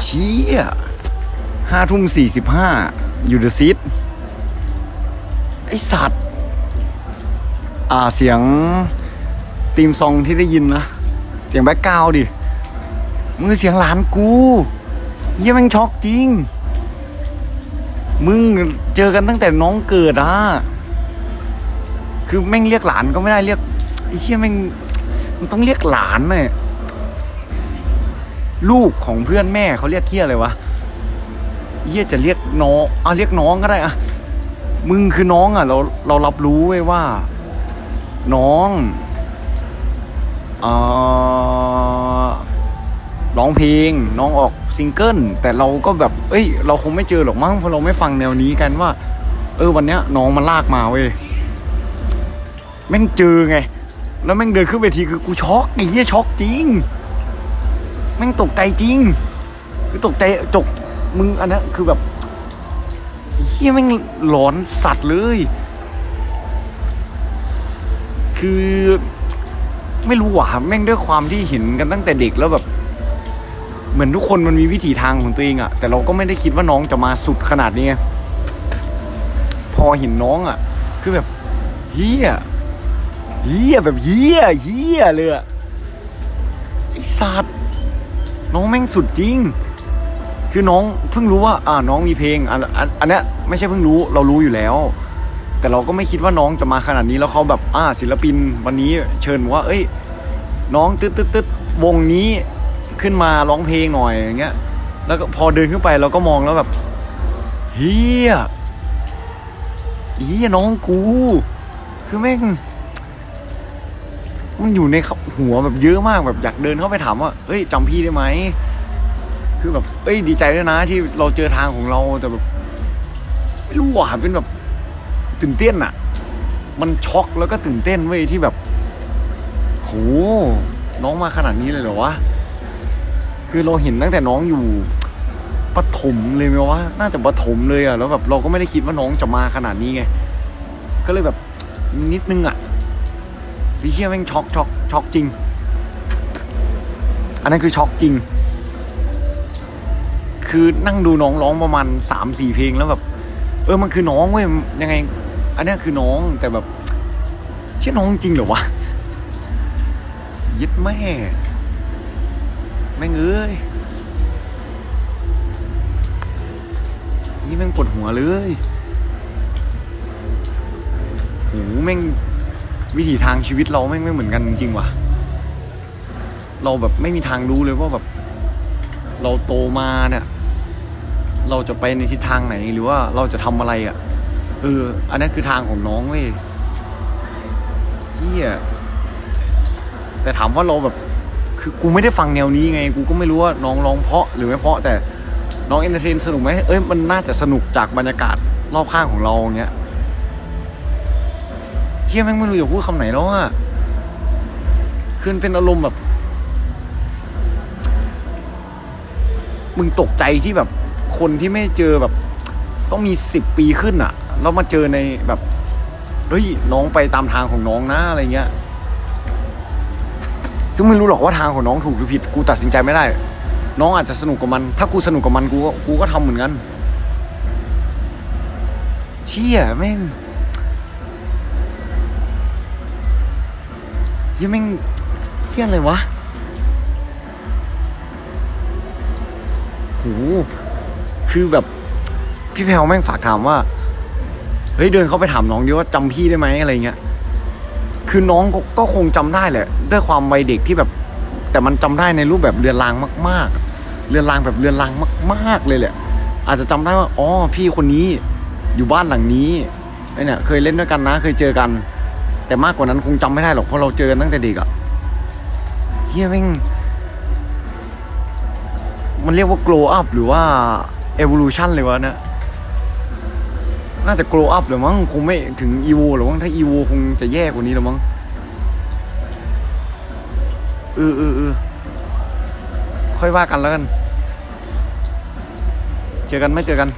เชี่ยห้าทุ่มสี่สิบห้าอยู่เดอะซิตไอสัตว์ อ่าเสียงตีมซองที่ได้ยินนะ เสียงแบ็กกราวดิมือเสียงหลานกูเยี่ยแม่งช็อกจริง มึงเจอกันตั้งแต่น้องเกิดอะคือแม่งเรียกหลานก็ไม่ได้เรียกไอ้เชี่ยแม่งมันต้องเรียกหลานเนี่ย ลูกของเพื่อนแม่เขาเรียกเคี้ยอะไรวะเฮียจะเรียกน้องเอาเรียกน้องก็ได้อะมึงคือน้องอะเราเรารับรู้ไว้ว่า น้องอร้องเพลง น้องออกซิงเกิลแต่เราก็แบบ เอ้ย เราคงไม่เจอหรอกมั้งเพราะเราไม่ฟังแนวนี้กันว่า เออวันเนี้ย น้องมันลากมาเว้ยแม่งเจอไง แล้วแม่งเดินขึ้นเวทีคือกูช็อกไอ้เหี้ยช็อกจริง แม่งตกใจจริงคือตกใจจกมึงอันนี้คือแบบเฮียแม่งหลอนสัตว์เลย คือไม่รู้ว่าแม่งด้วยความที่เห็นกันตั้งแต่เด็กแล้วแบบ เหมือนทุกคนมันมีวิถีทางของตัวเองอะแต่เราก็ไม่ได้คิดว่าน้องจะมาสุดขนาดนี้ไงพอเห็นน้องอะคือแบบเฮียเฮียแบบเฮียเฮียเลยอะไอสัตว์ น้องแม่งสุดจริง คือน้องเพิ่งรู้ว่า อ่าน้องมีเพลงอันอันอันเนี้ยไม่ใช่เพิ่งรู้เรารู้อยู่แล้ว แต่เราก็ไม่คิดว่าน้องจะมาขนาดนี้แล้วเขาแบบอ่าศิลปินวันนี้เชิญว่า เอ้ย น้องตึ๊ดตึ๊ดตึ๊ดวงนี้ขึ้นมาร้องเพลงหน่อยอย่างเงี้ย แล้วก็พอเดินขึ้นไปเราก็มองแล้วแบบเฮียเฮียน้องกู คือแม่ง มันอยู่ในหัวแบบเยอะมากแบบอยากเดินเข้าไปถามว่าเฮ้ยจำพี่ได้ไหมคือแบบเอ้ยดีใจด้วยนะที่เราเจอทางของเราแต่แบบไม่รู้ว่าเป็นแบบตื่นเต้นอะมันช็อกแล้วก็ตื่นเต้นเว้ยที่แบบโหน้องมาขนาดนี้เลยเหรอวะคือเราเห็นตั้งแต่น้องอยู่ปฐมเลยไหมวะน่าจะปฐมเลยอะแล้วแบบเราก็ไม่ได้คิดว่าน้องจะมาขนาดนี้ไง ก็เลยแบบนิดนึงอะ พี่เชี่ยแม่งช็อกช็อกช็อกจริง อันนั้นคือช็อกจริง คือนั่งดูน้องร้องประมาณสามสี่เพลงแล้วแบบ เออมันคือน้องเว้ยยังไง อันนี้คือน้องแต่แบบ เชื่อน้องจริงเหรอวะยึดแม่แม่งเอ้ยยี่แม่งปวดหัวเลยโหแม่ง วิถีทางชีวิตเราแม่ไม่เหมือนกันจริงว่ะ เราแบบไม่มีทางรู้เลยว่าแบบ เราโตมาเนี่ย เราจะไปในทิศทางไหนหรือว่าเราจะทำอะไรอะ่ะเออ อันนั้นคือทางของน้องเว้ยเฮียแต่ถามว่าเราแบบคือกูไม่ได้ฟังแนวนี้ไง กูก็ไม่รู้ว่าน้องร้องเพราะหรือไม่เพราะแต่น้อง entertain สนุกไหมเอ้ยมันน่าจะสนุกจากบรรยากาศรอบข้างของเราอย่างเงี้ย เชี่ยแม่งไม่รู้จะพูดคำไหนแล้วอะคือเป็นอารมณ์แบบ มึงตกใจที่แบบคนที่ไม่เจอแบบ ต้องมีสิบปีขึ้นอะแล้วมาเจอในแบบเฮ้ยน้องไปตามทางของน้องนะอะไรเงี้ย ซึ่งไม่รู้หรอกว่าทางของน้องถูกหรือผิด กูตัดสินใจไม่ได้ น้องอาจจะสนุกกับมัน ถ้ากูสนุกกับมันกูก็กูก็ทำเหมือนกัน เชี่ยแม่ง ยังแม่งเฮี้ยอะไรวะโหคือแบบพี่แพลวแม่งฝากถามว่า เฮ้ยเดินเข้าไปถามน้องดิว่าจำพี่ได้ไหมอะไรเงี้ย คือน้องก็ก็คงจำได้แหละ ด้วยความวัยเด็กที่แบบ แต่มันจำได้ในรูปแบบเรือนรางมาก ๆ เรือนรางแบบเรือนรางมาก ๆ เลยแหละ อาจจะจำได้ว่า อ๋อ พี่คนนี้อยู่บ้านหลังนี้เนี่ย เคยเล่นด้วยกันนะ เคยเจอกัน แต่มากกว่านั้นคงจำไม่ได้หรอกเพราะเราเจอกันตั้งแต่เด็กอะเฮียแม่งมันเรียกว่า grow up หรือว่า evolution เลยวะเนี่ยน่าจะ grow up หรือมั้งคงไม่ถึง evo หรือมั้งถ้า evo คงจะแย่กว่านี้หรือมั้งเออเออเออค่อยว่ากันแล้วกัน เจอกันไม่เจอกัน